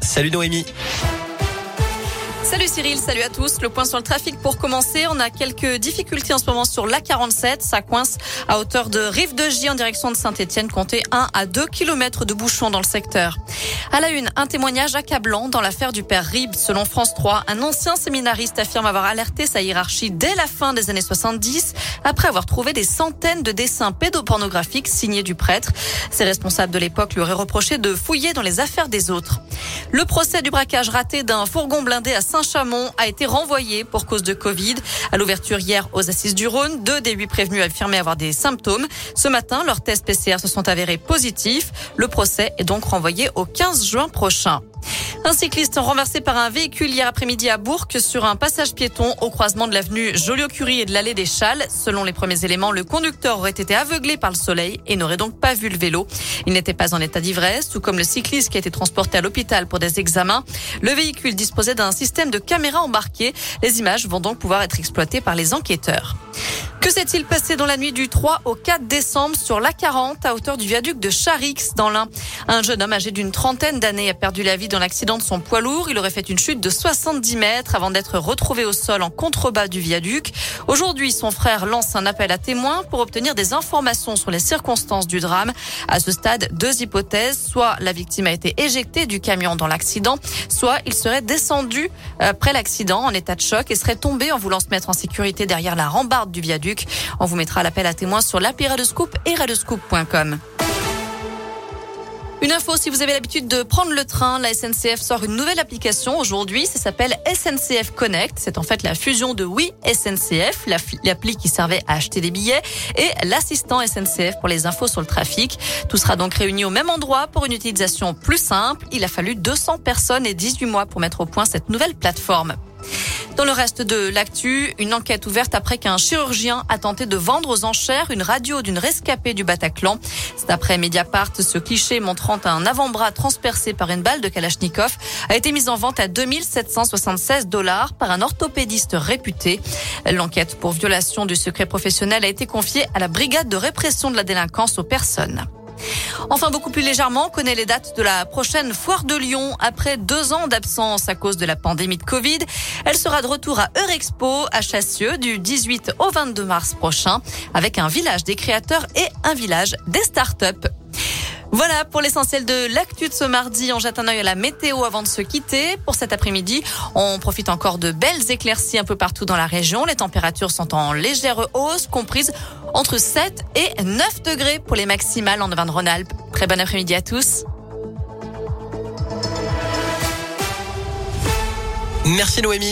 Salut Noémie. Salut Cyril, salut à tous. Le point sur le trafic pour commencer. On a quelques difficultés en ce moment sur l'A47. Ça coince à hauteur de Rive de J en direction de Saint-Etienne. Comptez 1 à 2 km de bouchons dans le secteur. À la une, un témoignage accablant dans l'affaire du père Rib. Selon France 3, un ancien séminariste affirme avoir alerté sa hiérarchie dès la fin des années 70 après avoir trouvé des centaines de dessins pédopornographiques signés du prêtre. Ses responsables de l'époque lui auraient reproché de fouiller dans les affaires des autres. Le procès du braquage raté d'un fourgon blindé à Saint-Chamond a été renvoyé pour cause de Covid. À l'ouverture hier aux assises du Rhône, deux des huit prévenus affirmaient avoir des symptômes. Ce matin, leurs tests PCR se sont avérés positifs. Le procès est donc renvoyé au 15 juin prochain. Un cycliste renversé par un véhicule hier après-midi à Bourg sur un passage piéton au croisement de l'avenue Joliot-Curie et de l'allée des Châles. Selon les premiers éléments, le conducteur aurait été aveuglé par le soleil et n'aurait donc pas vu le vélo. Il n'était pas en état d'ivresse, tout comme le cycliste qui a été transporté à l'hôpital pour des examens. Le véhicule disposait d'un système de caméra embarqué. Les images vont donc pouvoir être exploitées par les enquêteurs. Que s'est-il passé dans la nuit du 3 au 4 décembre sur l'A40 à hauteur du viaduc de Charix dans l'Ain? Un jeune homme âgé d'une trentaine d'années a perdu la vie dans l'accident de son poids lourd. Il aurait fait une chute de 70 mètres avant d'être retrouvé au sol en contrebas du viaduc. Aujourd'hui, son frère lance un appel à témoins pour obtenir des informations sur les circonstances du drame. À ce stade, deux hypothèses. Soit la victime a été éjectée du camion dans l'accident, soit il serait descendu après l'accident en état de choc et serait tombé en voulant se mettre en sécurité derrière la rambarde du viaduc. On vous mettra l'appel à témoins sur l'appli Scoop et radioscoop.com. Une info, si vous avez l'habitude de prendre le train, la SNCF sort une nouvelle application aujourd'hui. Ça s'appelle SNCF Connect. C'est en fait la fusion de Oui SNCF, l'appli qui servait à acheter des billets, et l'assistant SNCF pour les infos sur le trafic. Tout sera donc réuni au même endroit pour une utilisation plus simple. Il a fallu 200 personnes et 18 mois pour mettre au point cette nouvelle plateforme. Dans le reste de l'actu, une enquête ouverte après qu'un chirurgien a tenté de vendre aux enchères une radio d'une rescapée du Bataclan. C'est après Mediapart, ce cliché montrant un avant-bras transpercé par une balle de Kalachnikov a été mis en vente à 2776 dollars par un orthopédiste réputé. L'enquête pour violation du secret professionnel a été confiée à la brigade de répression de la délinquance aux personnes. Enfin, beaucoup plus légèrement, on connaît les dates de la prochaine foire de Lyon. Après deux ans d'absence à cause de la pandémie de Covid, elle sera de retour à Eurexpo à Chassieux du 18 au 22 mars prochain avec un village des créateurs et un village des startups. Voilà pour l'essentiel de l'actu de ce mardi. On jette un œil à la météo avant de se quitter. Pour cet après-midi, on profite encore de belles éclaircies un peu partout dans la région. Les températures sont en légère hausse, comprises entre 7 et 9 degrés pour les maximales en Auvergne-Rhône-Alpes. Très bon après-midi à tous. Merci Noémie.